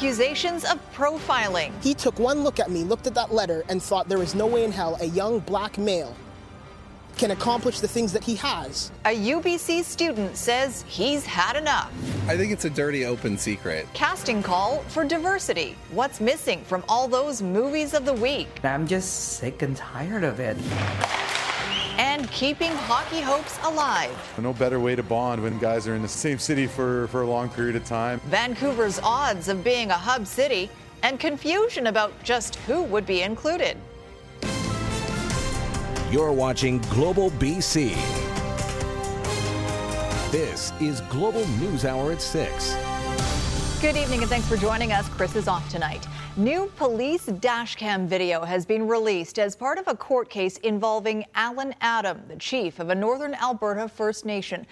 accusations of profiling. He took one look at me, looked at that letter, and thought there is no way in hell a young black male can accomplish the things that he has. A UBC student says he's had enough. I think it's a dirty open secret. Casting call for diversity. What's missing from all those movies of the week? I'm just sick and tired of it. And keeping hockey hopes alive. No better way to bond when guys are in the same city for, for a long period of time. Vancouver's odds of being a hub city and confusion about just who would be included. You're watching Global BC. This is Global News Hour at 6. Good evening and thanks for joining us. Chris is off tonight. New police dashcam video has been released as part of a court case involving Alan Adam, the chief of a Northern Alberta First Nation.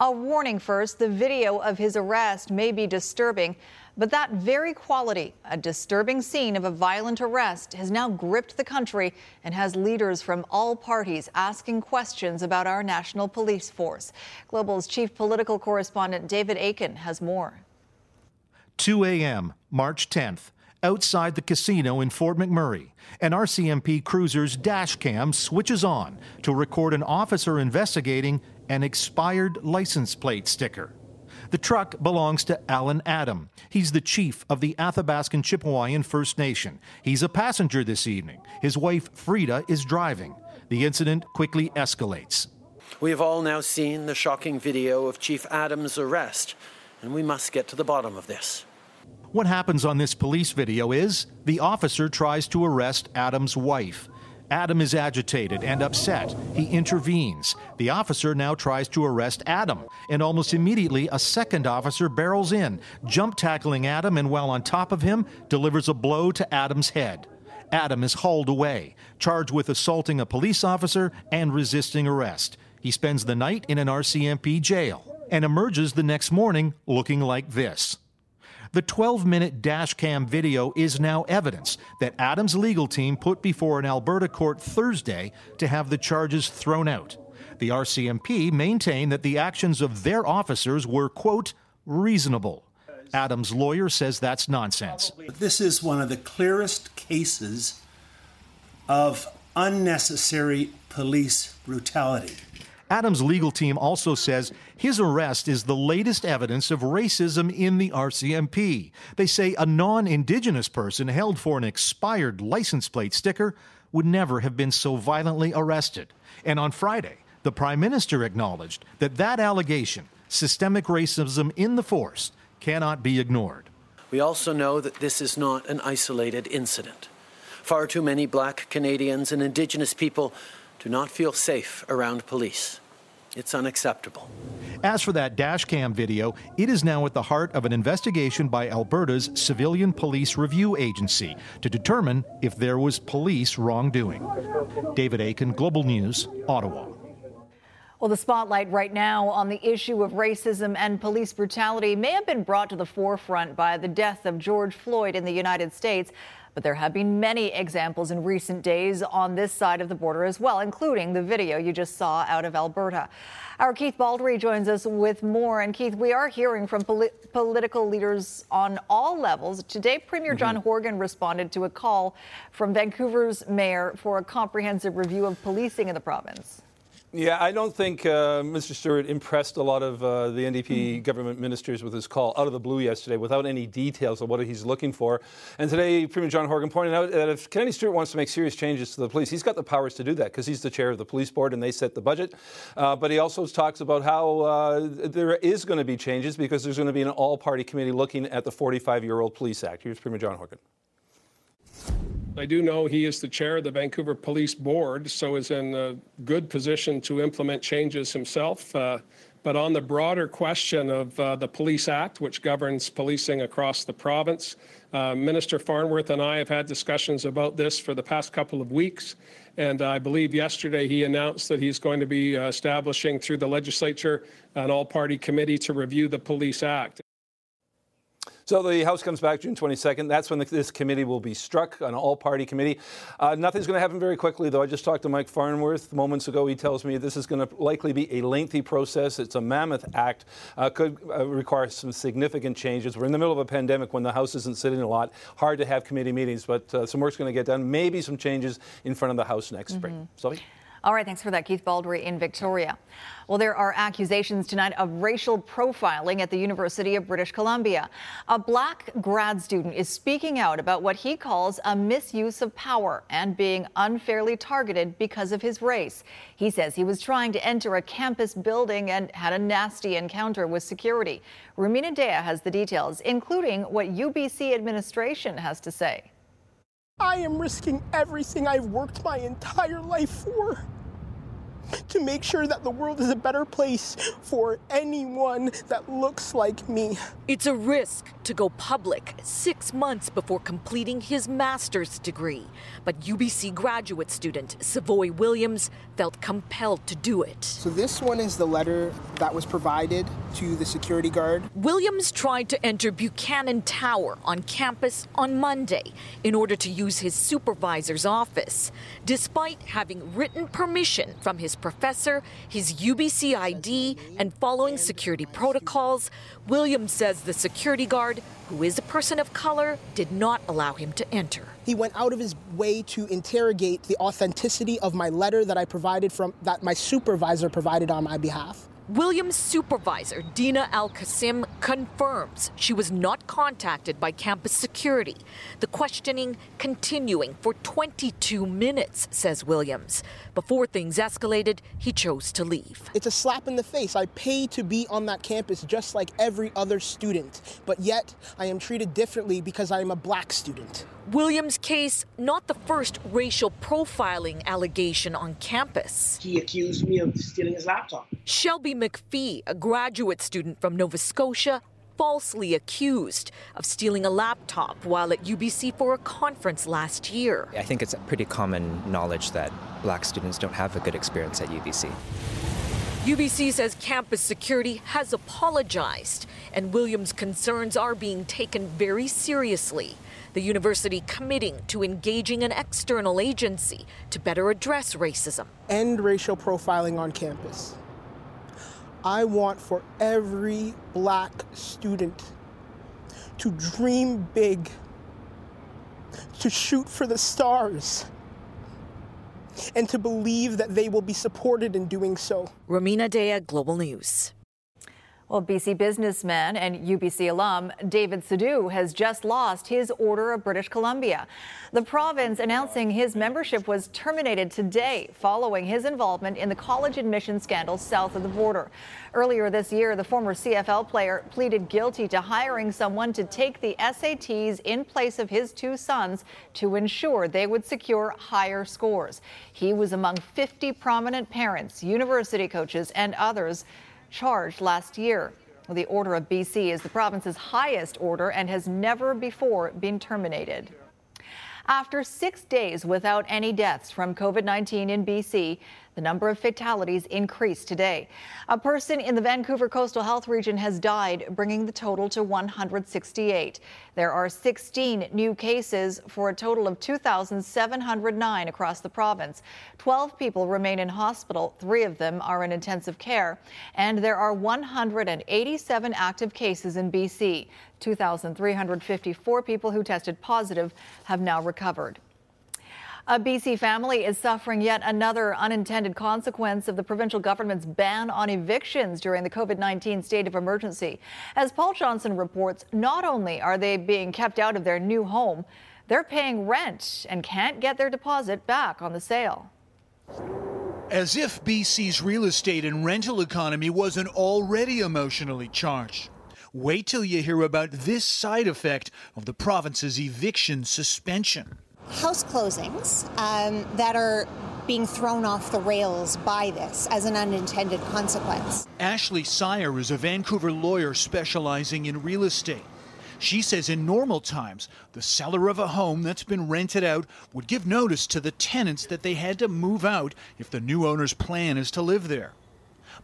A warning first the video of his arrest may be disturbing. But that very quality, a disturbing scene of a violent arrest, has now gripped the country and has leaders from all parties asking questions about our national police force. Global's chief political correspondent David Akin has more. 2 a.m., March 10th, outside the casino in Fort McMurray, an RCMP cruiser's dash cam switches on to record an officer investigating an expired license plate sticker. The truck belongs to Alan Adam. He's the chief of the Athabascan Chipewyan First Nation. He's a passenger this evening. His wife, Freda, is driving. The incident quickly escalates. We have all now seen the shocking video of Chief Adams' arrest, and we must get to the bottom of this. What happens on this police video is the officer tries to arrest Adam's wife. Adam is agitated and upset. He intervenes. The officer now tries to arrest Adam, and almost immediately a second officer barrels in, jump tackling Adam, and while on top of him, delivers a blow to Adam's head. Adam is hauled away, charged with assaulting a police officer and resisting arrest. He spends the night in an RCMP jail and emerges the next morning looking like this. The 12 minute dash cam video is now evidence that Adams' legal team put before an Alberta court Thursday to have the charges thrown out. The RCMP maintain that the actions of their officers were, quote, reasonable. Adams' lawyer says that's nonsense. This is one of the clearest cases of unnecessary police brutality. Adams' legal team also says his arrest is the latest evidence of racism in the RCMP. They say a non Indigenous person held for an expired license plate sticker would never have been so violently arrested. And on Friday, the Prime Minister acknowledged that that allegation, systemic racism in the force, cannot be ignored. We also know that this is not an isolated incident. Far too many black Canadians and Indigenous people do not feel safe around police. It's unacceptable. As for that dashcam video, it is now at the heart of an investigation by Alberta's Civilian Police Review Agency to determine if there was police wrongdoing. David Akin, Global News, Ottawa. Well, the spotlight right now on the issue of racism and police brutality may have been brought to the forefront by the death of George Floyd in the United States. But there have been many examples in recent days on this side of the border as well, including the video you just saw out of Alberta. Our Keith Baldry joins us with more. And Keith, we are hearing from poli- political leaders on all levels. Today, Premier John mm-hmm. Horgan responded to a call from Vancouver's mayor for a comprehensive review of policing in the province. Yeah, I don't think uh, Mr. Stewart impressed a lot of uh, the NDP mm-hmm. government ministers with his call out of the blue yesterday without any details of what he's looking for. And today, Premier John Horgan pointed out that if Kennedy Stewart wants to make serious changes to the police, he's got the powers to do that because he's the chair of the police board and they set the budget. Uh, but he also talks about how uh, there is going to be changes because there's going to be an all party committee looking at the 45 year old police act. Here's Premier John Horgan. I do know he is the chair of the Vancouver Police Board, so is in a good position to implement changes himself. Uh, but on the broader question of uh, the Police Act, which governs policing across the province, uh, Minister Farnworth and I have had discussions about this for the past couple of weeks. And I believe yesterday he announced that he's going to be uh, establishing through the legislature an all party committee to review the Police Act. So the House comes back June 22nd. That's when the, this committee will be struck, an all-party committee. Uh, nothing's going to happen very quickly, though. I just talked to Mike Farnworth moments ago. He tells me this is going to likely be a lengthy process. It's a mammoth act. Uh, could uh, require some significant changes. We're in the middle of a pandemic when the House isn't sitting a lot. Hard to have committee meetings, but uh, some work's going to get done. Maybe some changes in front of the House next mm-hmm. spring. Zoe? All right, thanks for that, Keith Baldry in Victoria. Well, there are accusations tonight of racial profiling at the University of British Columbia. A black grad student is speaking out about what he calls a misuse of power and being unfairly targeted because of his race. He says he was trying to enter a campus building and had a nasty encounter with security. Rumina Daya has the details, including what UBC administration has to say. I am risking everything I've worked my entire life for to make sure that the world is a better place for anyone that looks like me. It's a risk to go public six months before completing his master's degree. But UBC graduate student Savoy Williams felt compelled to do it. So, this one is the letter that was provided to the security guard. Williams tried to enter Buchanan Tower on campus on Monday in order to use his supervisor's office, despite having written permission from his professor, his UBC ID, and following security protocols, Williams says the security guard, who is a person of color, did not allow him to enter. He went out of his way to interrogate the authenticity of my letter that I provided from that my supervisor provided on my behalf. Williams' supervisor, Dina Al-Kassim, confirms she was not contacted by campus security. The questioning continuing for 22 minutes, says Williams. Before things escalated, he chose to leave. It's a slap in the face. I pay to be on that campus just like every other student, but yet I am treated differently because I am a black student. Williams' case, not the first racial profiling allegation on campus. He accused me of stealing his laptop. Shelby McPhee, a graduate student from Nova Scotia, falsely accused of stealing a laptop while at UBC for a conference last year. I think it's pretty common knowledge that black students don't have a good experience at UBC. UBC says campus security has apologized, and Williams' concerns are being taken very seriously the university committing to engaging an external agency to better address racism. End racial profiling on campus. I want for every black student to dream big, to shoot for the stars, and to believe that they will be supported in doing so. Rumina Daya, Global News. Well, BC businessman and UBC alum David Sidoo has just lost his Order of British Columbia. The province announcing his membership was terminated today following his involvement in the college admission scandal south of the border. Earlier this year, the former CFL player pleaded guilty to hiring someone to take the SATs in place of his two sons to ensure they would secure higher scores. He was among 50 prominent parents, university coaches, and others charged last year. The Order of BC is the province's highest order and has never before been terminated. After six days without any deaths from COVID 19 in BC, the number of fatalities increased today. A person in the Vancouver Coastal Health Region has died, bringing the total to 168. There are 16 new cases for a total of 2,709 across the province. 12 people remain in hospital, three of them are in intensive care, and there are 187 active cases in BC. 2,354 people who tested positive have now recovered. A BC family is suffering yet another unintended consequence of the provincial government's ban on evictions during the COVID 19 state of emergency. As Paul Johnson reports, not only are they being kept out of their new home, they're paying rent and can't get their deposit back on the sale. As if BC's real estate and rental economy wasn't already emotionally charged. Wait till you hear about this side effect of the province's eviction suspension house closings um, that are being thrown off the rails by this as an unintended consequence. Ashley Sire is a Vancouver lawyer specializing in real estate. She says in normal times, the seller of a home that's been rented out would give notice to the tenants that they had to move out if the new owner's plan is to live there.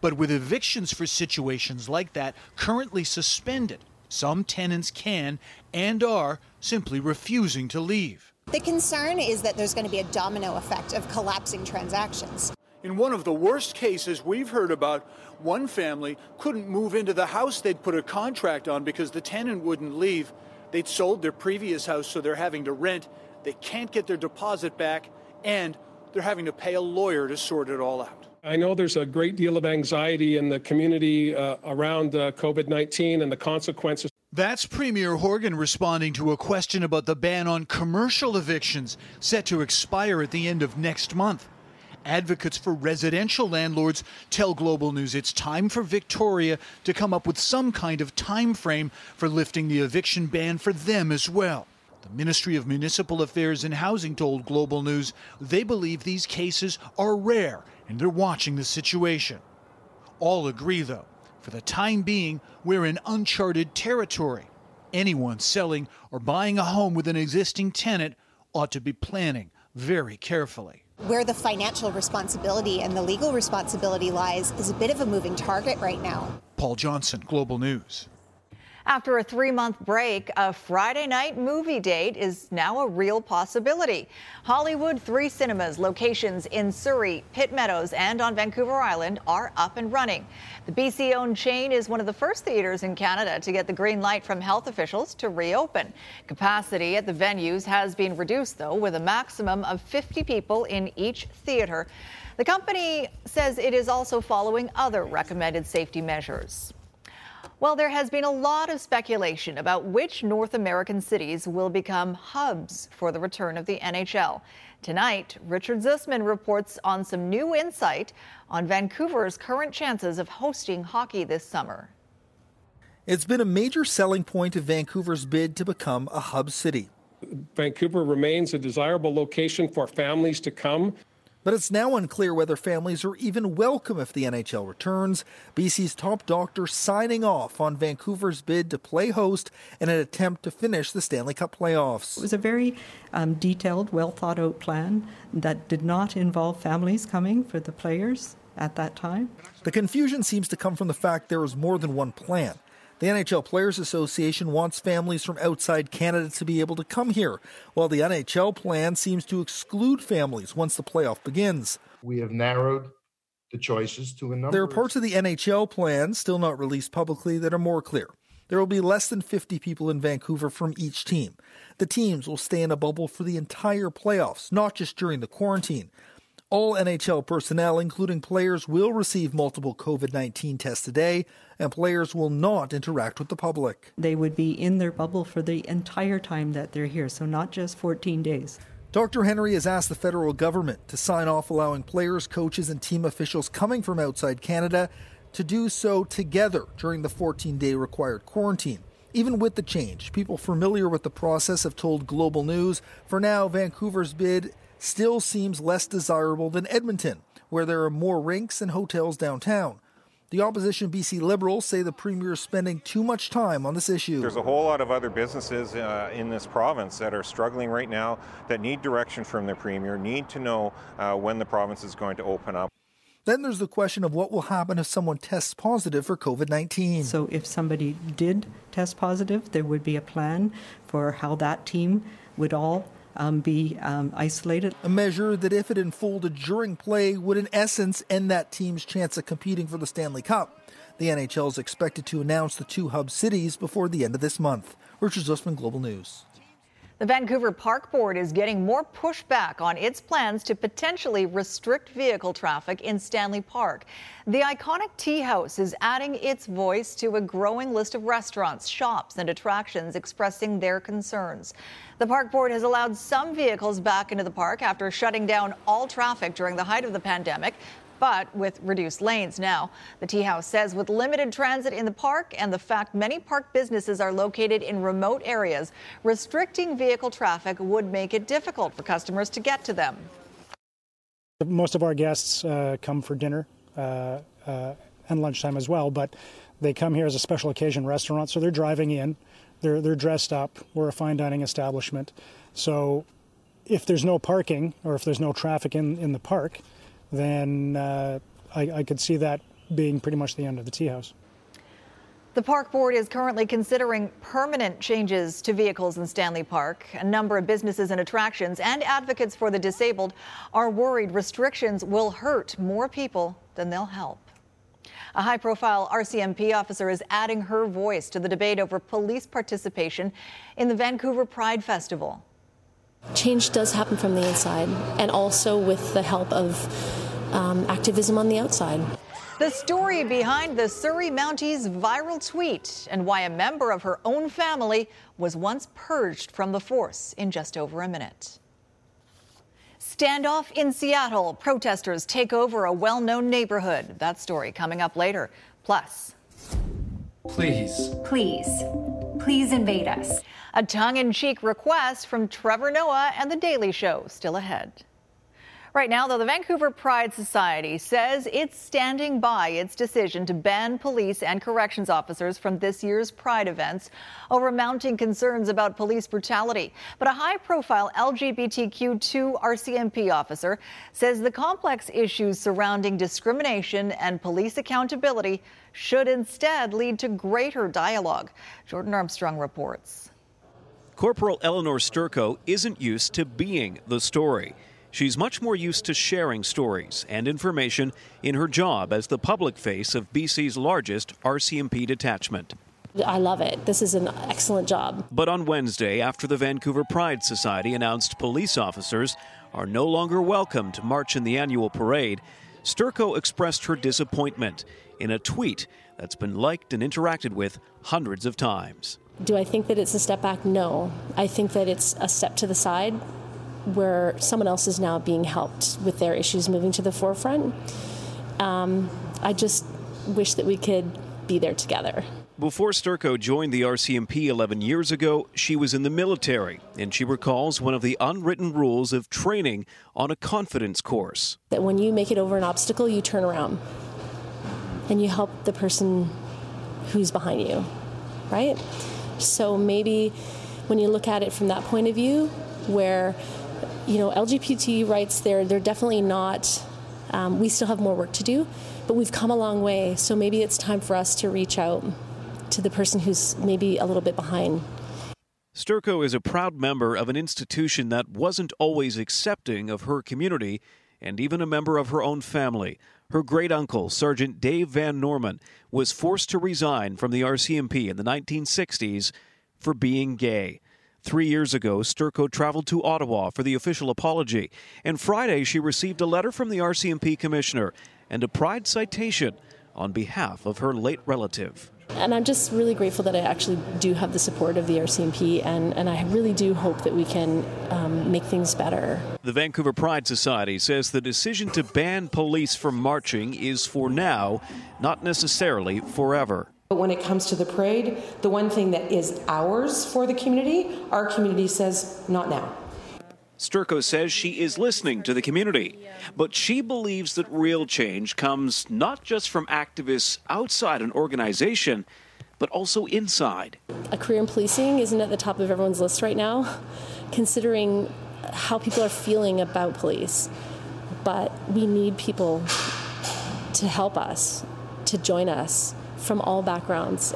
But with evictions for situations like that currently suspended, Some tenants can and are simply refusing to leave. The concern is that there's going to be a domino effect of collapsing transactions. In one of the worst cases we've heard about, one family couldn't move into the house they'd put a contract on because the tenant wouldn't leave. They'd sold their previous house, so they're having to rent. They can't get their deposit back, and they're having to pay a lawyer to sort it all out. I know there's a great deal of anxiety in the community uh, around uh, COVID 19 and the consequences. That's Premier Horgan responding to a question about the ban on commercial evictions set to expire at the end of next month. Advocates for residential landlords tell Global News it's time for Victoria to come up with some kind of time frame for lifting the eviction ban for them as well. The Ministry of Municipal Affairs and Housing told Global News they believe these cases are rare and they're watching the situation. All agree, though, for the time being, we're in uncharted territory. Anyone selling or buying a home with an existing tenant ought to be planning very carefully. Where the financial responsibility and the legal responsibility lies is a bit of a moving target right now. Paul Johnson, Global News. After a three month break, a Friday night movie date is now a real possibility. Hollywood Three Cinemas locations in Surrey, Pitt Meadows, and on Vancouver Island are up and running. The BC owned chain is one of the first theaters in Canada to get the green light from health officials to reopen. Capacity at the venues has been reduced, though, with a maximum of 50 people in each theater. The company says it is also following other recommended safety measures. Well, there has been a lot of speculation about which North American cities will become hubs for the return of the NHL. Tonight, Richard Zussman reports on some new insight on Vancouver's current chances of hosting hockey this summer. It's been a major selling point of Vancouver's bid to become a hub city. Vancouver remains a desirable location for families to come but it's now unclear whether families are even welcome if the NHL returns. BC's top doctor signing off on Vancouver's bid to play host in an attempt to finish the Stanley Cup playoffs. It was a very um, detailed, well thought out plan that did not involve families coming for the players at that time. The confusion seems to come from the fact there was more than one plan. The NHL Players Association wants families from outside Canada to be able to come here, while the NHL plan seems to exclude families once the playoff begins. We have narrowed the choices to a number. There are parts of the NHL plan still not released publicly that are more clear. There will be less than 50 people in Vancouver from each team. The teams will stay in a bubble for the entire playoffs, not just during the quarantine. All NHL personnel, including players, will receive multiple COVID 19 tests a day, and players will not interact with the public. They would be in their bubble for the entire time that they're here, so not just 14 days. Dr. Henry has asked the federal government to sign off allowing players, coaches, and team officials coming from outside Canada to do so together during the 14 day required quarantine. Even with the change, people familiar with the process have told Global News for now, Vancouver's bid still seems less desirable than Edmonton, where there are more rinks and hotels downtown. The opposition BC Liberals say the Premier is spending too much time on this issue. There's a whole lot of other businesses uh, in this province that are struggling right now that need direction from the Premier, need to know uh, when the province is going to open up. Then there's the question of what will happen if someone tests positive for COVID 19. So, if somebody did test positive, there would be a plan for how that team would all um, be um, isolated. A measure that, if it unfolded during play, would in essence end that team's chance of competing for the Stanley Cup. The NHL is expected to announce the two hub cities before the end of this month. Richard Zussman, Global News. The Vancouver Park Board is getting more pushback on its plans to potentially restrict vehicle traffic in Stanley Park. The iconic tea house is adding its voice to a growing list of restaurants, shops, and attractions expressing their concerns. The Park Board has allowed some vehicles back into the park after shutting down all traffic during the height of the pandemic but with reduced lanes now. The tea house says with limited transit in the park and the fact many park businesses are located in remote areas, restricting vehicle traffic would make it difficult for customers to get to them. Most of our guests uh, come for dinner uh, uh, and lunchtime as well, but they come here as a special occasion restaurant, so they're driving in, they're, they're dressed up. We're a fine dining establishment. So if there's no parking or if there's no traffic in, in the park, then uh, I, I could see that being pretty much the end of the tea house. The park board is currently considering permanent changes to vehicles in Stanley Park. A number of businesses and attractions and advocates for the disabled are worried restrictions will hurt more people than they'll help. A high profile RCMP officer is adding her voice to the debate over police participation in the Vancouver Pride Festival. Change does happen from the inside and also with the help of um, activism on the outside. The story behind the Surrey Mountie's viral tweet and why a member of her own family was once purged from the force in just over a minute. Standoff in Seattle. Protesters take over a well known neighborhood. That story coming up later. Plus, please, please, please invade us. A tongue in cheek request from Trevor Noah and The Daily Show still ahead. Right now, though, the Vancouver Pride Society says it's standing by its decision to ban police and corrections officers from this year's Pride events over mounting concerns about police brutality. But a high profile LGBTQ2 RCMP officer says the complex issues surrounding discrimination and police accountability should instead lead to greater dialogue. Jordan Armstrong reports. Corporal Elenore Sturko isn't used to being the story. She's much more used to sharing stories and information in her job as the public face of BC's largest RCMP detachment. I love it. This is an excellent job. But on Wednesday, after the Vancouver Pride Society announced police officers are no longer welcome to march in the annual parade, Sturko expressed her disappointment in a tweet that's been liked and interacted with hundreds of times. Do I think that it's a step back? No. I think that it's a step to the side where someone else is now being helped with their issues moving to the forefront. Um, I just wish that we could be there together. Before Sturko joined the RCMP 11 years ago, she was in the military, and she recalls one of the unwritten rules of training on a confidence course. That when you make it over an obstacle, you turn around and you help the person who's behind you, right? So maybe when you look at it from that point of view, where you know, LGBT rights, they're, they're definitely not, um, we still have more work to do, but we've come a long way. So maybe it's time for us to reach out to the person who's maybe a little bit behind. Sturko is a proud member of an institution that wasn't always accepting of her community and even a member of her own family. Her great uncle, Sergeant Dave Van Norman, was forced to resign from the RCMP in the 1960s for being gay. Three years ago, Sturko traveled to Ottawa for the official apology, and Friday she received a letter from the RCMP commissioner and a pride citation on behalf of her late relative. And I'm just really grateful that I actually do have the support of the RCMP, and, and I really do hope that we can um, make things better. The Vancouver Pride Society says the decision to ban police from marching is for now, not necessarily forever. But when it comes to the parade, the one thing that is ours for the community, our community says, not now. Sturko says she is listening to the community, but she believes that real change comes not just from activists outside an organization, but also inside. A career in policing isn't at the top of everyone's list right now, considering how people are feeling about police. But we need people to help us, to join us, from all backgrounds.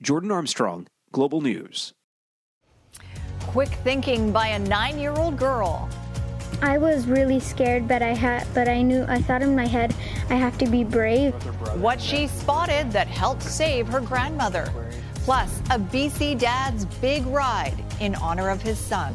Jordan Armstrong, Global News. Quick thinking by a nine year old girl. I was really scared, but I had, but I knew, I thought in my head, I have to be brave. What she spotted that helped save her grandmother. Plus, a BC dad's big ride in honor of his son.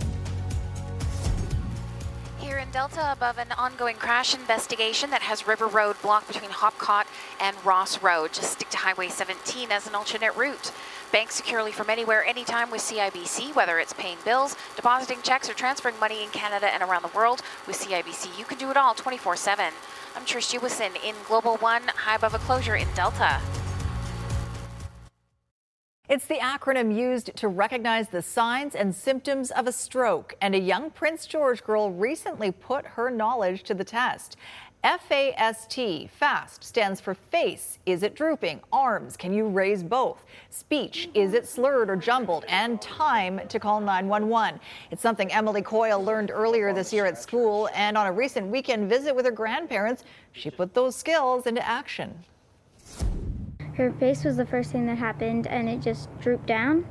Delta above an ongoing crash investigation that has River Road blocked between Hopcott and Ross Road. Just stick to Highway 17 as an alternate route. Bank securely from anywhere, anytime with CIBC, whether it's paying bills, depositing checks, or transferring money in Canada and around the world. With CIBC, you can do it all 24 7. I'm Trish Jewison in Global One, high above a closure in Delta. It's the acronym used to recognize the signs and symptoms of a stroke, and a young Prince George girl recently put her knowledge to the test. FAST, FAST, stands for face. Is it drooping? Arms, can you raise both? Speech, is it slurred or jumbled? And time to call 911. It's something Emily Coyle learned earlier this year at school, and on a recent weekend visit with her grandparents, she put those skills into action. Her face was the first thing that happened, and it just drooped down,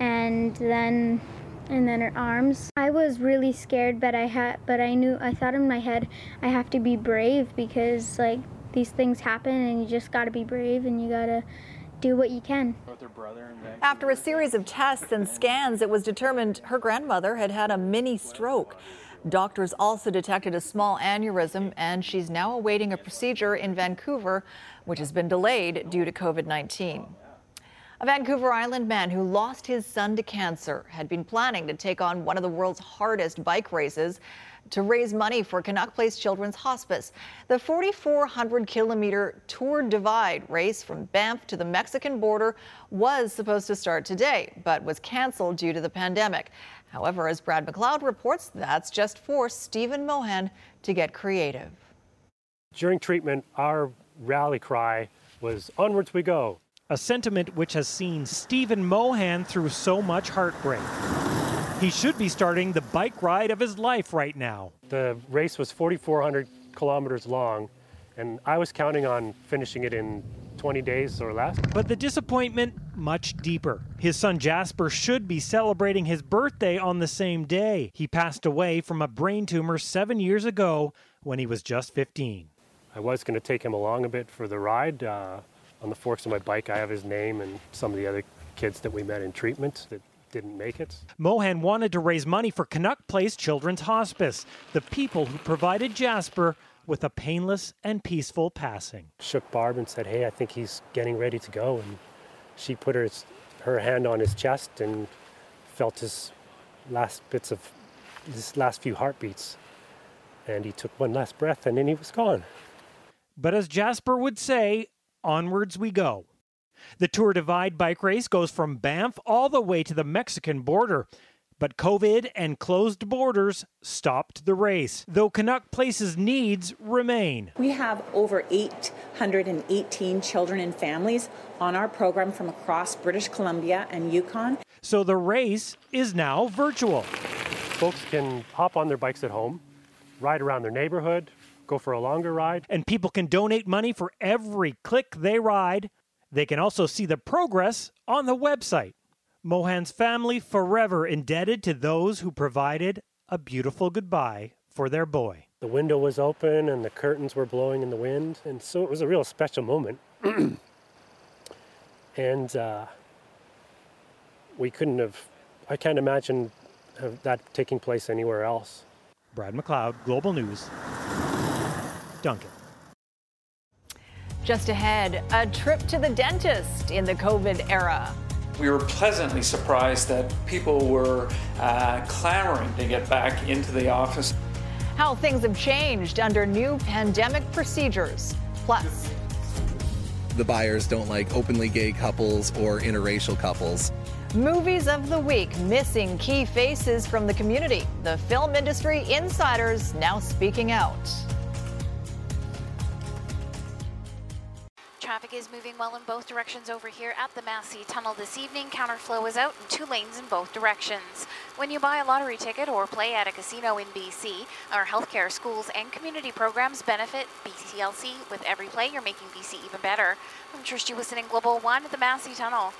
and then and then her arms. I was really scared, but I had but I knew I thought in my head I have to be brave because like these things happen and you just got to be brave and you got to do what you can. After a series of tests and scans, it was determined her grandmother had had a mini stroke. Doctors also detected a small aneurysm, and she's now awaiting a procedure in Vancouver, which has been delayed due to COVID 19. A Vancouver Island man who lost his son to cancer had been planning to take on one of the world's hardest bike races to raise money for Canuck Place Children's Hospice. The 4,400 kilometer Tour Divide race from Banff to the Mexican border was supposed to start today, but was canceled due to the pandemic. However, as Brad McLeod reports, that's just forced Stephen Mohan to get creative. During treatment, our rally cry was onwards we go. A sentiment which has seen Stephen Mohan through so much heartbreak. He should be starting the bike ride of his life right now. The race was 4,400 kilometers long, and I was counting on finishing it in 20 days or less. But the disappointment much deeper. His son Jasper should be celebrating his birthday on the same day. He passed away from a brain tumor seven years ago when he was just 15. I was going to take him along a bit for the ride. Uh, on the forks of my bike, I have his name and some of the other kids that we met in treatment that didn't make it. Mohan wanted to raise money for Canuck Place Children's Hospice, the people who provided Jasper with a painless and peaceful passing. Shook Barb and said, Hey, I think he's getting ready to go. And she put her, her hand on his chest and felt his last bits of his last few heartbeats. And he took one last breath and then he was gone. But as Jasper would say, onwards we go. The Tour Divide bike race goes from Banff all the way to the Mexican border. But COVID and closed borders stopped the race, though Canuck Place's needs remain. We have over 818 children and families on our program from across British Columbia and Yukon. So the race is now virtual. Folks can hop on their bikes at home, ride around their neighborhood, go for a longer ride. And people can donate money for every click they ride. They can also see the progress on the website. Mohan's family forever indebted to those who provided a beautiful goodbye for their boy. The window was open and the curtains were blowing in the wind, and so it was a real special moment. and uh, we couldn't have, I can't imagine that taking place anywhere else. Brad McLeod, Global News. Duncan. Just ahead, a trip to the dentist in the COVID era. We were pleasantly surprised that people were uh, clamoring to get back into the office. How things have changed under new pandemic procedures. Plus, the buyers don't like openly gay couples or interracial couples. Movies of the week missing key faces from the community. The film industry insiders now speaking out. Is moving well in both directions over here at the Massey Tunnel this evening. Counterflow is out in two lanes in both directions. When you buy a lottery ticket or play at a casino in BC, our healthcare, schools, and community programs benefit BCLC. With every play, you're making BC even better. I'm Trish Jewison in Global One at the Massey Tunnel.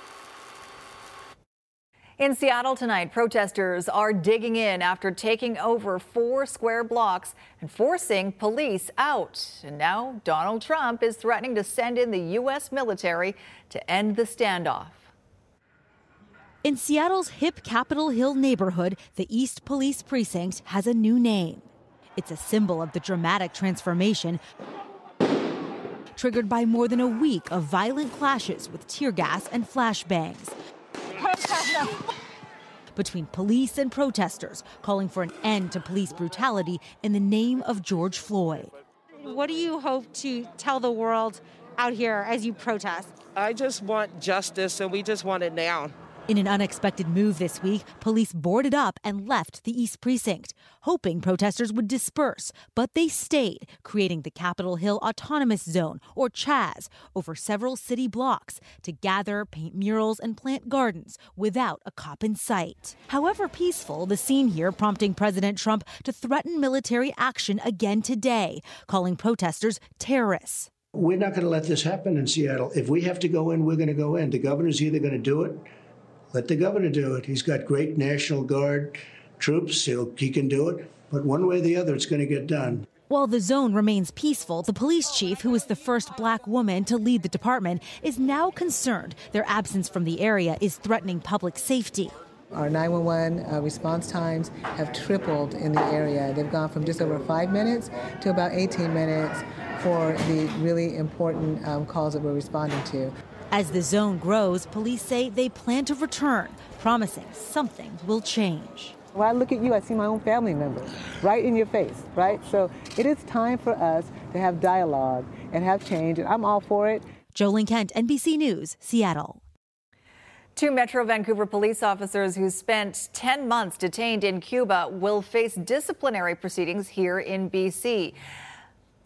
In Seattle tonight, protesters are digging in after taking over four square blocks and forcing police out. And now Donald Trump is threatening to send in the U.S. military to end the standoff. In Seattle's hip Capitol Hill neighborhood, the East Police Precinct has a new name. It's a symbol of the dramatic transformation triggered by more than a week of violent clashes with tear gas and flashbangs between police and protesters, calling for an end to police brutality in the name of George Floyd. What do you hope to tell the world out here as you protest? I just want justice and we just want it now. In an unexpected move this week, police boarded up and left the East Precinct, hoping protesters would disperse, but they stayed, creating the Capitol Hill Autonomous Zone, or CHAZ, over several city blocks to gather, paint murals, and plant gardens without a cop in sight. However peaceful, the scene here prompting President Trump to threaten military action again today, calling protesters terrorists. We're not going to let this happen in Seattle. If we have to go in, we're going to go in. The governor's either going to do it, let the governor do it. He's got great National Guard troops, He'll, he can do it. But one way or the other, it's going to get done. While the zone remains peaceful, the police chief, who was the first black woman to lead the department, is now concerned their absence from the area is threatening public safety. Our 911 uh, response times have tripled in the area. They've gone from just over five minutes to about 18 minutes for the really important um, calls that we're responding to. As the zone grows, police say they plan to return, promising something will change. When I look at you, I see my own family members right in your face, right? So it is time for us to have dialogue and have change, and I'm all for it. Jo Ling Kent, NBC News, Seattle. Two Metro Vancouver police officers who spent 10 months detained in Cuba will face disciplinary proceedings here in BC.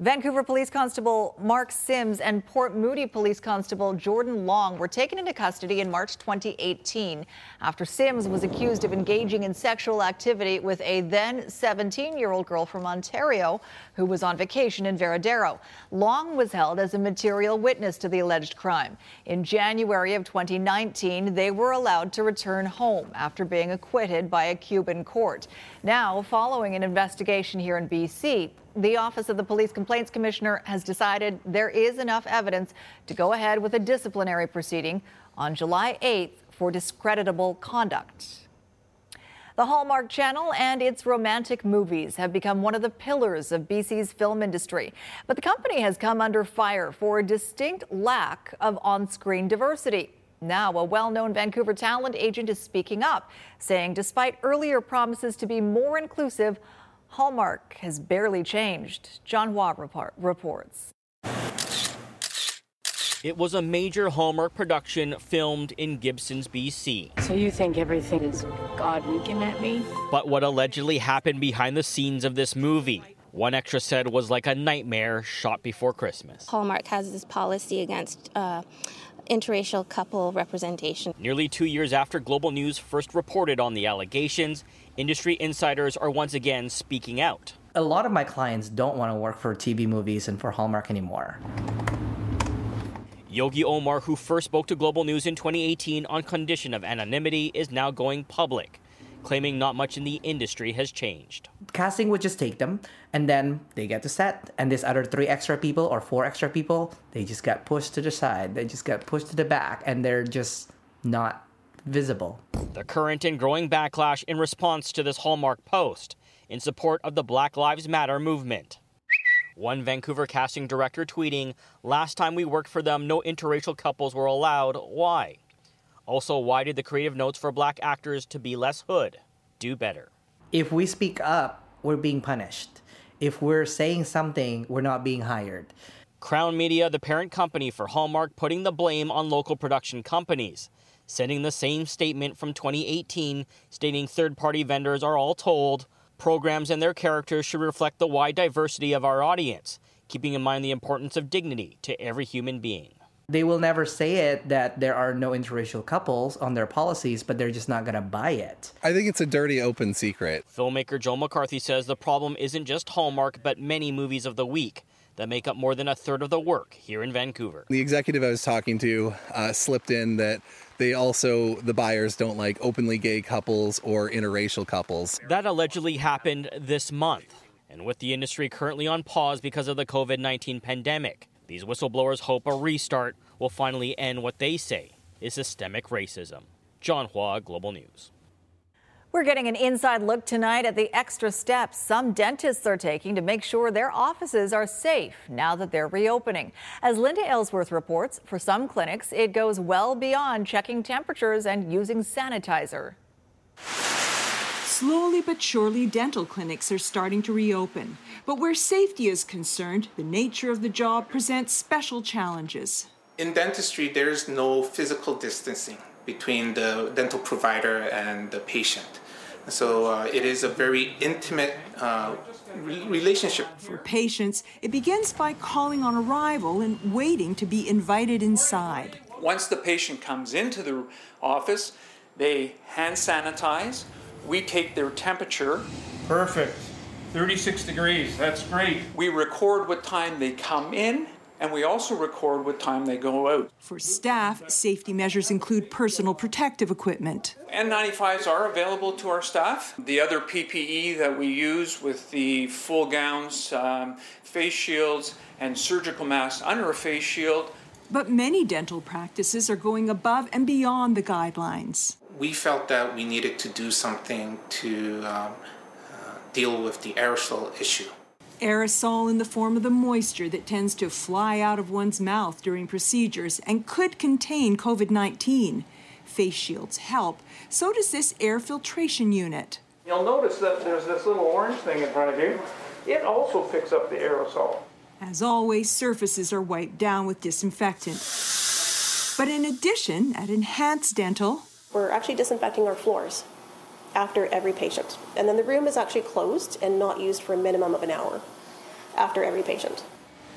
Vancouver Police Constable Mark Sims and Port Moody Police Constable Jordan Long were taken into custody in March 2018 after Sims was accused of engaging in sexual activity with a then 17 year old girl from Ontario who was on vacation in Varadero. Long was held as a material witness to the alleged crime. In January of 2019, they were allowed to return home after being acquitted by a Cuban court. Now, following an investigation here in BC, the Office of the Police Complaints Commissioner has decided there is enough evidence to go ahead with a disciplinary proceeding on July 8th for discreditable conduct. The Hallmark Channel and its romantic movies have become one of the pillars of BC's film industry. But the company has come under fire for a distinct lack of on screen diversity. Now, a well known Vancouver talent agent is speaking up, saying despite earlier promises to be more inclusive, Hallmark has barely changed. John Hua report, reports. It was a major Hallmark production filmed in Gibsons, BC. So you think everything is God winking at me? But what allegedly happened behind the scenes of this movie, one extra said was like a nightmare shot before Christmas. Hallmark has this policy against uh, interracial couple representation. Nearly two years after Global News first reported on the allegations, industry insiders are once again speaking out. A lot of my clients don't want to work for TV movies and for Hallmark anymore. Yogi Omar, who first spoke to Global News in 2018 on condition of anonymity, is now going public, claiming not much in the industry has changed. Casting would just take them, and then they get to set, and this other three extra people or four extra people, they just got pushed to the side, they just got pushed to the back, and they're just not visible. The current and growing backlash in response to this Hallmark post in support of the Black Lives Matter movement. One Vancouver casting director tweeting, Last time we worked for them, no interracial couples were allowed. Why? Also, why did the creative notes for black actors to be less hood do better? If we speak up, we're being punished. If we're saying something, we're not being hired. Crown Media, the parent company for Hallmark, putting the blame on local production companies, sending the same statement from 2018 stating third party vendors are all told programs and their characters should reflect the wide diversity of our audience, keeping in mind the importance of dignity to every human being. They will never say it that there are no interracial couples on their policies, but they're just not going to buy it. I think it's a dirty open secret. Filmmaker Joel McCarthy says the problem isn't just Hallmark, but many movies of the week that make up more than a third of the work here in Vancouver. The executive I was talking to uh, slipped in that they also, the buyers don't like openly gay couples or interracial couples. That allegedly happened this month. And with the industry currently on pause because of the COVID 19 pandemic, these whistleblowers hope a restart will finally end what they say is systemic racism. John Hua, Global News. We're getting an inside look tonight at the extra steps some dentists are taking to make sure their offices are safe now that they're reopening. As Linda Aylesworth reports, for some clinics, it goes well beyond checking temperatures and using sanitizer. Slowly but surely, dental clinics are starting to reopen. But where safety is concerned, the nature of the job presents special challenges. In dentistry, there's no physical distancing between the dental provider and the patient. So uh, it is a very intimate uh, re- relationship. For patients, it begins by calling on arrival and waiting to be invited inside. Once the patient comes into the office, they hand sanitize. We take their temperature. Perfect. 36 degrees. That's great. We record what time they come in and we also record what time they go out. For staff, safety measures include personal protective equipment. N95s are available to our staff. The other PPE that we use with the full gowns, um, face shields, and surgical masks under a face shield. But many dental practices are going above and beyond the guidelines. We felt that we needed to do something to um, deal with the aerosol issue. Aerosol in the form of the moisture that tends to fly out of one's mouth during procedures and could contain COVID 19. Face shields help. So does this air filtration unit. You'll notice that there's this little orange thing in front of you. It also picks up the aerosol. As always, surfaces are wiped down with disinfectant. But in addition, at Enhanced Dental, we're actually disinfecting our floors after every patient. And then the room is actually closed and not used for a minimum of an hour after every patient.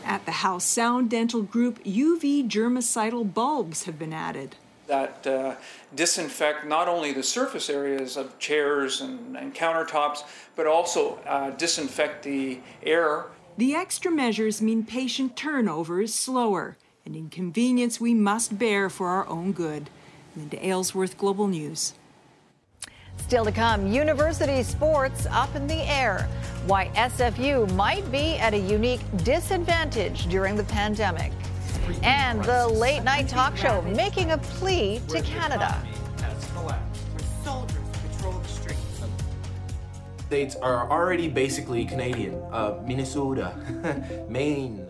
At the Howe Sound Dental Group, UV germicidal bulbs have been added. That uh, disinfect not only the surface areas of chairs and, and countertops, but also uh, disinfect the air. The extra measures mean patient turnover is slower, an inconvenience we must bear for our own good. Linda Aylesworth, Global News. Still to come, university sports up in the air. Why SFU might be at a unique disadvantage during the pandemic. And the late night talk show making a plea to Canada. States are already basically Canadian. Uh, Minnesota, Maine,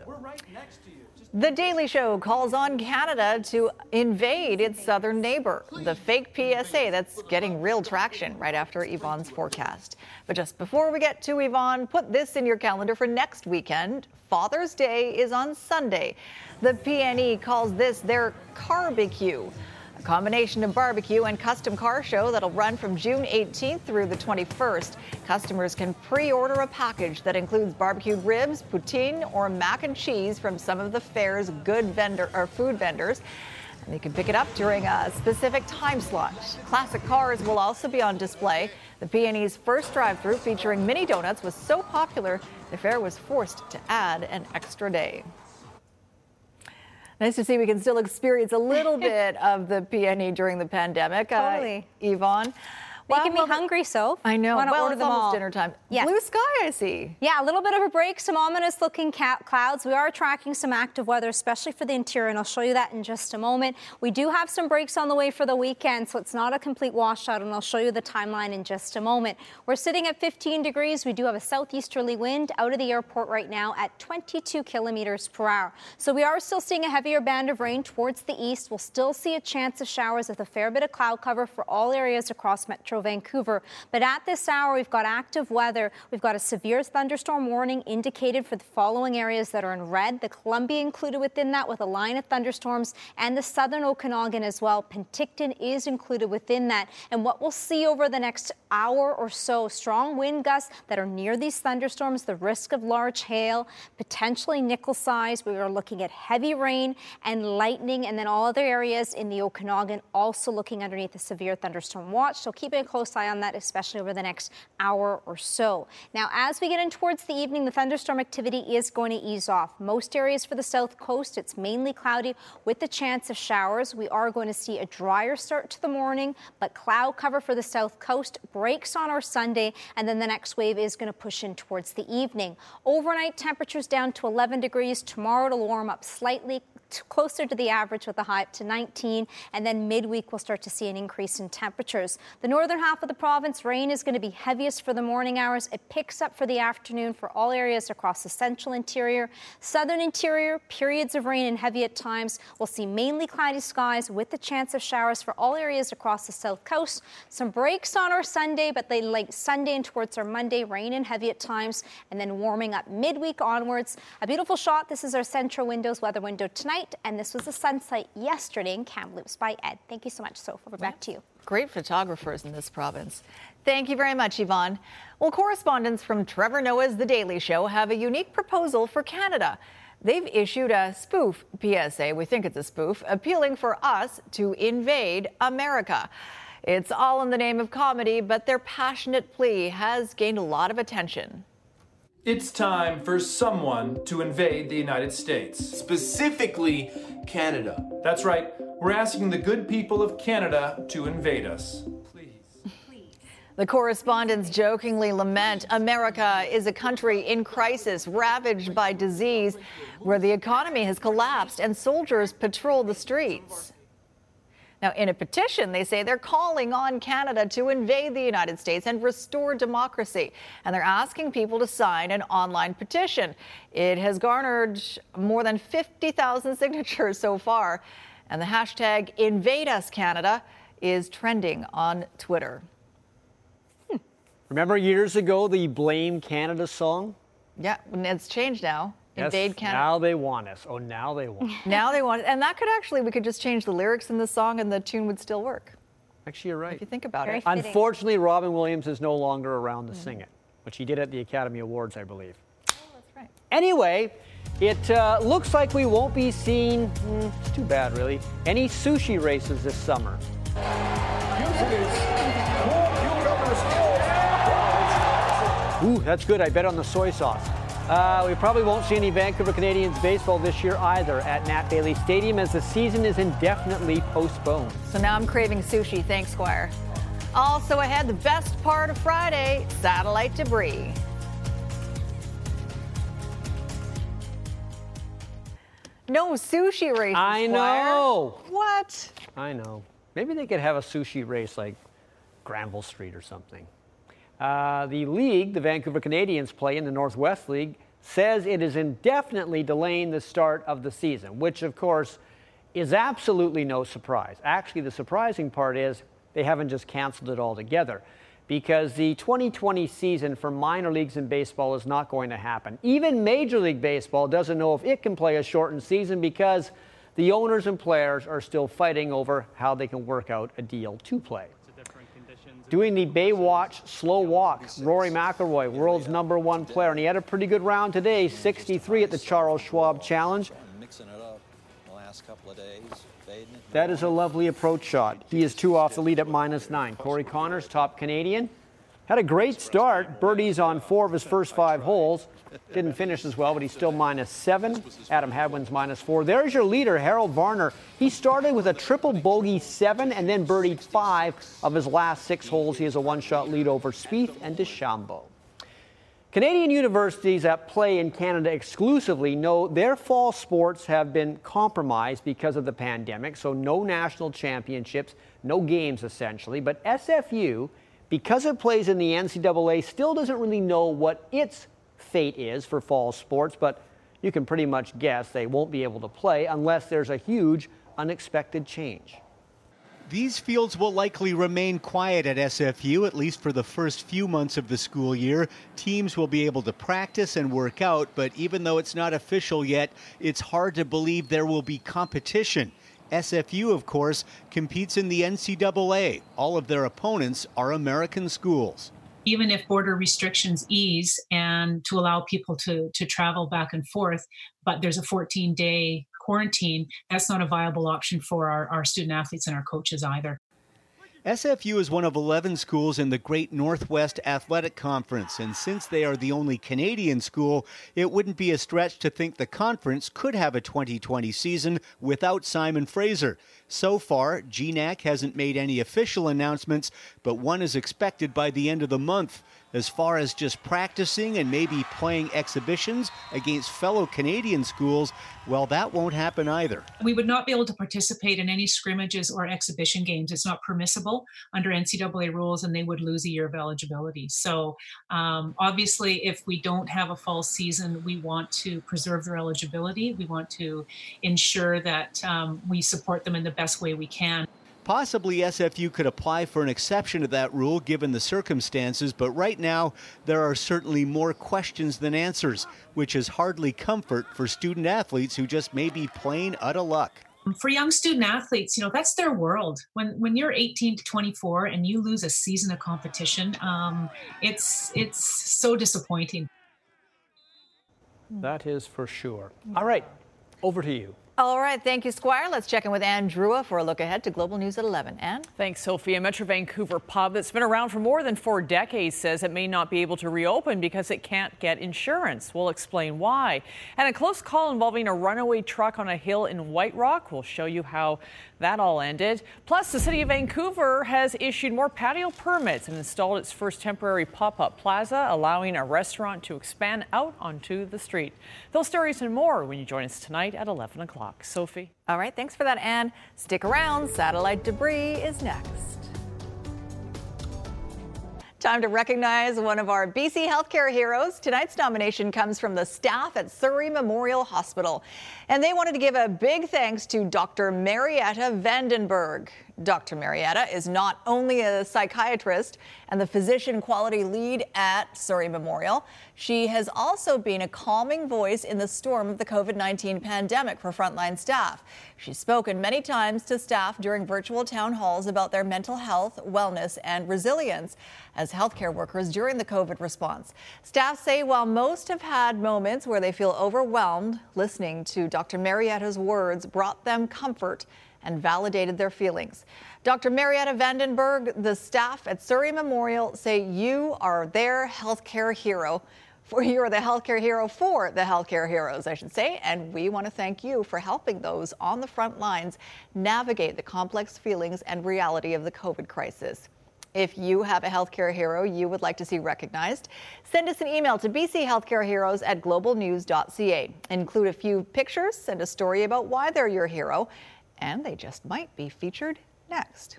the Daily Show calls on Canada to invade its southern neighbor, the fake PSA that's getting real traction right after Yvonne's forecast. But just before we get to Yvonne, put this in your calendar for next weekend. Father's Day is on Sunday. The PNE calls this their barbecue combination of barbecue and custom car show that'll run from June 18th through the 21st. Customers can pre-order a package that includes barbecued ribs, poutine, or mac and cheese from some of the fair's good vendor or food vendors. And you can pick it up during a specific time slot. Classic cars will also be on display. The PNE's first drive-through featuring mini donuts was so popular, the fair was forced to add an extra day. Nice to see we can still experience a little bit of the PNE during the pandemic. Uh, totally. Uh, Yvonne. Making well, me hungry, so I know. Want to well, order it's them almost all. dinner time. Yeah. Blue sky, I see. Yeah, a little bit of a break. Some ominous looking clouds. We are tracking some active weather, especially for the interior, and I'll show you that in just a moment. We do have some breaks on the way for the weekend, so it's not a complete washout, and I'll show you the timeline in just a moment. We're sitting at 15 degrees. We do have a southeasterly wind out of the airport right now at 22 kilometers per hour. So we are still seeing a heavier band of rain towards the east. We'll still see a chance of showers with a fair bit of cloud cover for all areas across Metro Vancouver. But at this hour, we've got active weather. We've got a severe thunderstorm warning indicated for the following areas that are in red. The Columbia included within that with a line of thunderstorms and the southern Okanagan as well. Penticton is included within that. And what we'll see over the next hour or so, strong wind gusts that are near these thunderstorms, the risk of large hail, potentially nickel size. We are looking at heavy rain and lightning, and then all other areas in the Okanagan also looking underneath a severe thunderstorm watch. So keeping a close eye on that, especially over the next hour or so. Now, as we get in towards the evening, the thunderstorm activity is going to ease off. Most areas for the south coast, it's mainly cloudy with the chance of showers. We are going to see a drier start to the morning, but cloud cover for the south coast breaks on our Sunday, and then the next wave is going to push in towards the evening. Overnight temperatures down to 11 degrees. Tomorrow it'll warm up slightly closer to the average with a high up to 19, and then midweek we'll start to see an increase in temperatures. The northern half of the province, rain is going to be heaviest for the morning hours. It picks up for the afternoon for all areas across the central interior. Southern interior, periods of rain and heavy at times. We'll see mainly cloudy skies with the chance of showers for all areas across the south coast. Some breaks on our Sunday, but they late Sunday and towards our Monday, rain and heavy at times, and then warming up midweek onwards. A beautiful shot. This is our central windows weather window tonight and this was the sunset yesterday in Kamloops by Ed. Thank you so much, Sophie. Back to you. Great photographers in this province. Thank you very much, Yvonne. Well, correspondents from Trevor Noah's The Daily Show have a unique proposal for Canada. They've issued a spoof PSA, we think it's a spoof, appealing for us to invade America. It's all in the name of comedy, but their passionate plea has gained a lot of attention. It's time for someone to invade the United States. Specifically, Canada. That's right. We're asking the good people of Canada to invade us. Please. Please. The correspondents jokingly lament America is a country in crisis, ravaged by disease, where the economy has collapsed and soldiers patrol the streets. Now, in a petition, they say they're calling on Canada to invade the United States and restore democracy. And they're asking people to sign an online petition. It has garnered more than 50,000 signatures so far. And the hashtag InvadeUsCanada is trending on Twitter. Hmm. Remember years ago the Blame Canada song? Yeah, it's changed now. Yes, Invade Canada. Now they want us. Oh, now they want. us. Now they want it. And that could actually, we could just change the lyrics in the song and the tune would still work. Actually, you're right. If you think about it. Unfortunately, Robin Williams is no longer around to sing it, which he did at the Academy Awards, I believe. Oh, that's right. Anyway, it uh, looks like we won't be seeing, mm, it's too bad really, any sushi races this summer. Ooh, that's good. I bet on the soy sauce. Uh, we probably won't see any Vancouver Canadians baseball this year either at Nat Bailey Stadium as the season is indefinitely postponed. So now I'm craving sushi. Thanks, Squire. Also ahead, the best part of Friday satellite debris. No sushi race. I Squire. know. What? I know. Maybe they could have a sushi race like Granville Street or something. Uh, the league, the Vancouver Canadians play in the Northwest League, says it is indefinitely delaying the start of the season, which, of course, is absolutely no surprise. Actually, the surprising part is they haven't just canceled it altogether because the 2020 season for minor leagues in baseball is not going to happen. Even Major League Baseball doesn't know if it can play a shortened season because the owners and players are still fighting over how they can work out a deal to play. Doing the Baywatch slow walk, Rory McIlroy, world's number one player, and he had a pretty good round today, 63 at the Charles Schwab Challenge. Mixing it up the last couple of days. That is a lovely approach shot. He is two off the lead at minus nine. Corey Conners, top Canadian, had a great start. Birdies on four of his first five holes. Didn't finish as well, but he's still minus seven. Adam Hadwin's minus four. There's your leader, Harold Varner. He started with a triple bogey seven and then birdied five of his last six holes. He has a one-shot lead over Spieth and DeChambeau. Canadian universities that play in Canada exclusively know their fall sports have been compromised because of the pandemic, so no national championships, no games essentially. But SFU, because it plays in the NCAA, still doesn't really know what its fate is for fall sports, but you can pretty much guess they won't be able to play unless there's a huge unexpected change. These fields will likely remain quiet at SFU, at least for the first few months of the school year. Teams will be able to practice and work out, but even though it's not official yet, it's hard to believe there will be competition. SFU, of course, competes in the NCAA. All of their opponents are American schools. even if border restrictions ease and to allow people to to travel back and forth but there's a 14 day quarantine that's not a viable option for our, our student athletes and our coaches either SFU is one of 11 schools in the Great Northwest Athletic Conference, and since they are the only Canadian school, it wouldn't be a stretch to think the conference could have a 2020 season without Simon Fraser. So far, GNAC hasn't made any official announcements, but one is expected by the end of the month. As far as just practicing and maybe playing exhibitions against fellow Canadian schools, well, that won't happen either. we would not be able to participate in any scrimmages or exhibition games. It's not permissible under ncaa rules and they would lose a year of eligibility. So um, obviously if we don't have a fall season we want to preserve their eligibility. We want to ensure that um, we support them in the best way we can Possibly SFU could apply for an exception to that rule given the circumstances, but right now there are certainly more questions than answers, which is hardly comfort for student athletes who just may be plain out of luck. for young student athletes you know that's their world when when you're 18 to 24 and you lose a season of competition um, it's it's so disappointing That is for sure. All right, over to you. All right, thank you, Squire. Let's check in with Anne Drewa for a look ahead to Global News at 11. Anne? Thanks, Sophia. Metro Vancouver pub that's been around for more than four decades says it may not be able to reopen because it can't get insurance. We'll explain why. And a close call involving a runaway truck on a hill in White Rock. We'll show you how that all ended. Plus, the city of Vancouver has issued more patio permits and installed its first temporary pop up plaza, allowing a restaurant to expand out onto the street. Those stories and more when you join us tonight at 11 o'clock. Sophie. All right, thanks for that, Anne. Stick around. Satellite debris is next. Time to recognize one of our BC healthcare heroes. Tonight's nomination comes from the staff at Surrey Memorial Hospital. And they wanted to give a big thanks to Dr. Marietta Vandenberg. Dr. Marietta is not only a psychiatrist and the physician quality lead at Surrey Memorial, she has also been a calming voice in the storm of the COVID 19 pandemic for frontline staff. She's spoken many times to staff during virtual town halls about their mental health, wellness, and resilience as healthcare workers during the COVID response. Staff say while most have had moments where they feel overwhelmed, listening to Dr. Marietta's words brought them comfort and validated their feelings. Dr. Marietta Vandenberg, the staff at Surrey Memorial say you are their healthcare hero. For you are the healthcare hero for the healthcare heroes, I should say, and we want to thank you for helping those on the front lines navigate the complex feelings and reality of the COVID crisis. If you have a healthcare hero you would like to see recognized, send us an email to bchealthcareheroes at globalnews.ca. Include a few pictures, send a story about why they're your hero, and they just might be featured next.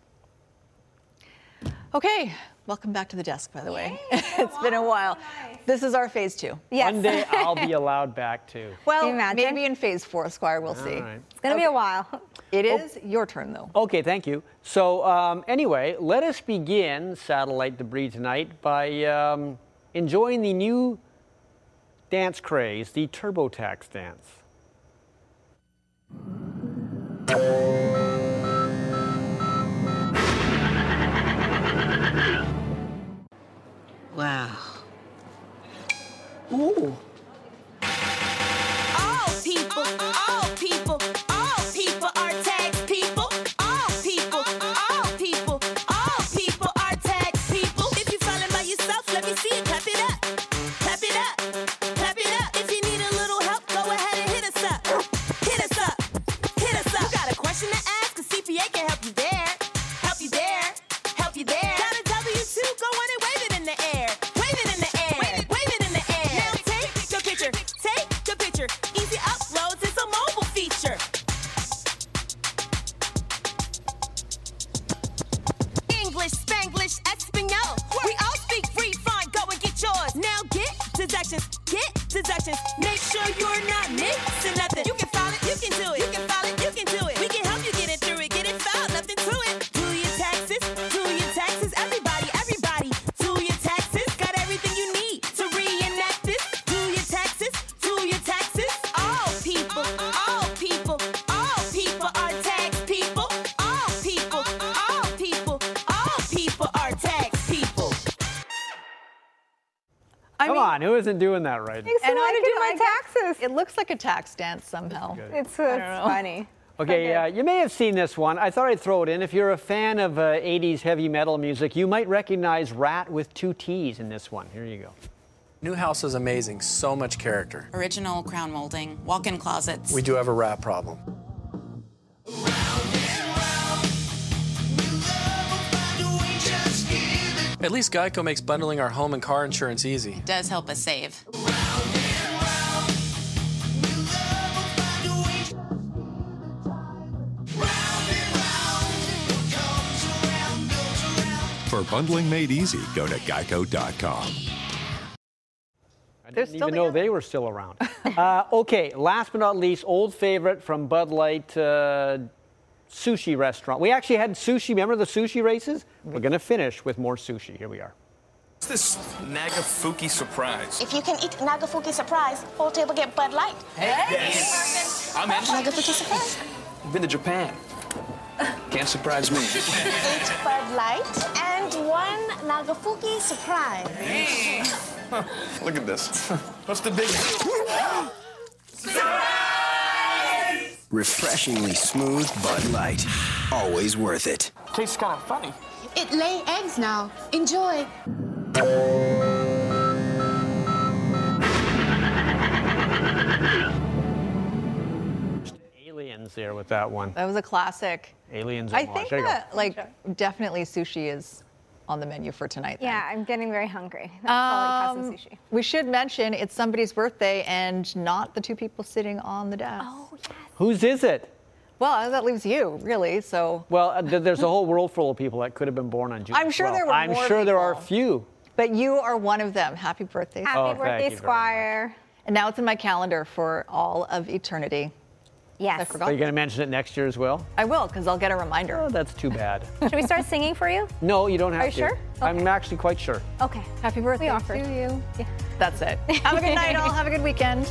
Okay, welcome back to the desk, by the way. it's been a while. This is our phase two. One day I'll be allowed back too. Well, maybe in phase four, Squire, we'll see. All right. It's going to be a while. It is your turn, though. Okay, thank you. So, um, anyway, let us begin satellite debris tonight by um, enjoying the new dance craze, the TurboTax dance. Wow. Ooh. All people, all on, who isn't doing that right? And I do my taxes. It looks like a tax dance somehow. It's, I it's funny. Okay, Uh, you may have seen this one. I thought I'd throw it in. If you're a fan of uh, 80s heavy metal music, you might recognize Ratt with two T's in this one. Here you go. New house is amazing, so much character. Original crown molding, walk-in closets. We do have a rat problem. At least Geico makes bundling our home and car insurance easy. Does help us save. For bundling made easy, go to geico.com. I didn't even know they were still around. uh, okay, last but not least, old favorite from Bud Light uh, sushi restaurant. We actually had sushi. Remember the sushi races? We're going to finish with more sushi. Here we are. What's this Nagafuki surprise? If you can eat Nagafuki surprise, whole table get Bud Light. Yes. I'm in. Nagafuki surprise. I've been to Japan. Can't surprise me. Eight Bud Light and one Nagafuki surprise. Look at this. What's the big Refreshingly smooth Bud Light. Always worth it. Tastes kind of funny. It lay eggs now. Enjoy. Aliens there with that one. That was a classic. Aliens. I think There that, like, definitely sushi is on the menu for tonight. then. Yeah, I'm getting very hungry. That's all like Um, sushi. we should mention it's somebody's birthday and not the two people sitting on the desk. Oh, Whose is it? Well, that leaves you, really. So, Well, uh, there's a whole world full of people that could have been born on June. I'm sure 12th. there were I'm more sure there are people. few. but you are one of them. Happy birthday. Happy Oh, birthday, Squire. And now it's in my calendar for all of eternity. Yes. I forgot. Are you going to mention it next year as well? I will, because I'll get a reminder. Oh, that's too bad. Should we start singing for you? no, you don't have Are you to. sure? I'm actually quite sure. Okay. Happy birthday We offered. to you. That's it. Have a good night, all. Have a good weekend.